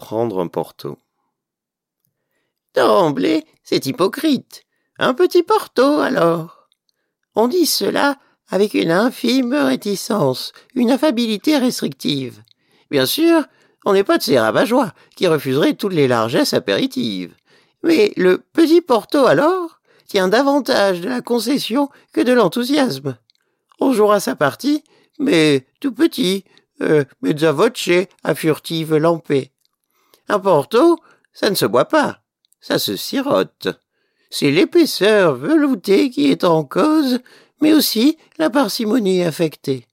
prendre un porto. D'emblée, c'est hypocrite. Un petit porto, alors. On dit cela avec une infime réticence, une affabilité restrictive. Bien sûr, on n'est pas de ces rabat qui refuseraient toutes les largesses apéritives. Mais le petit Porto, alors, tient davantage de la concession que de l'enthousiasme. On jouera sa partie, mais tout petit, euh, mezza voce, à furtive lampée. Un Porto, ça ne se boit pas, ça se sirote. C'est l'épaisseur veloutée qui est en cause, mais aussi la parcimonie affectée.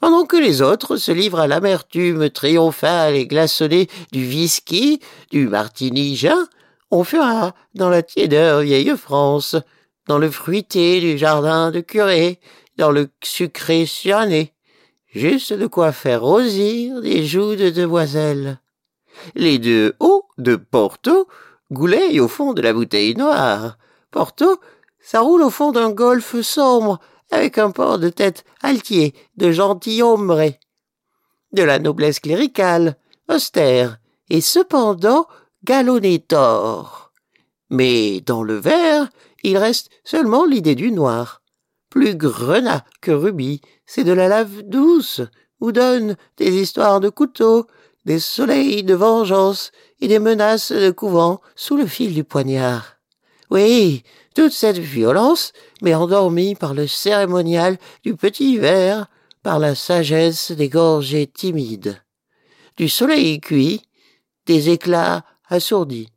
Pendant que les autres se livrent à l'amertume triomphale et glaçonnée du whisky, du martini on fera dans la tiédeur vieille France, dans le fruité du jardin de curé, dans le sucré suranné, juste de quoi faire rosir des joues de demoiselles. Les deux hauts de Porto goulayent au fond de la bouteille noire. Porto, ça roule au fond d'un golfe sombre, avec un port de tête altier, de gentilhomme, de la noblesse cléricale, austère, et cependant galonné d'or. Mais dans le vert, il reste seulement l'idée du noir. Plus grenat que rubis, c'est de la lave douce, où donnent des histoires de couteaux, des soleils de vengeance et des menaces de couvent sous le fil du poignard. Oui, toute cette violence mais endormie par le cérémonial du petit verre, par la sagesse des gorgées timides. Du soleil cuit, des éclats assourdi.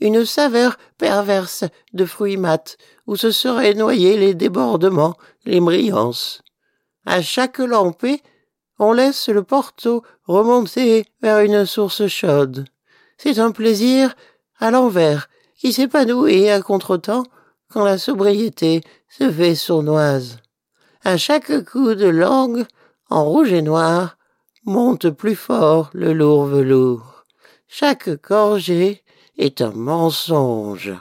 Une saveur perverse de fruits mat, où se seraient noyés les débordements, les brillances. À chaque lampée, on laisse le porto remonter vers une source chaude. C'est un plaisir à l'envers qui s'épanouit à contretemps quand la sobriété se fait sournoise. À chaque coup de langue, en rouge et noir, monte plus fort le lourd velours. Chaque gorgée est un mensonge.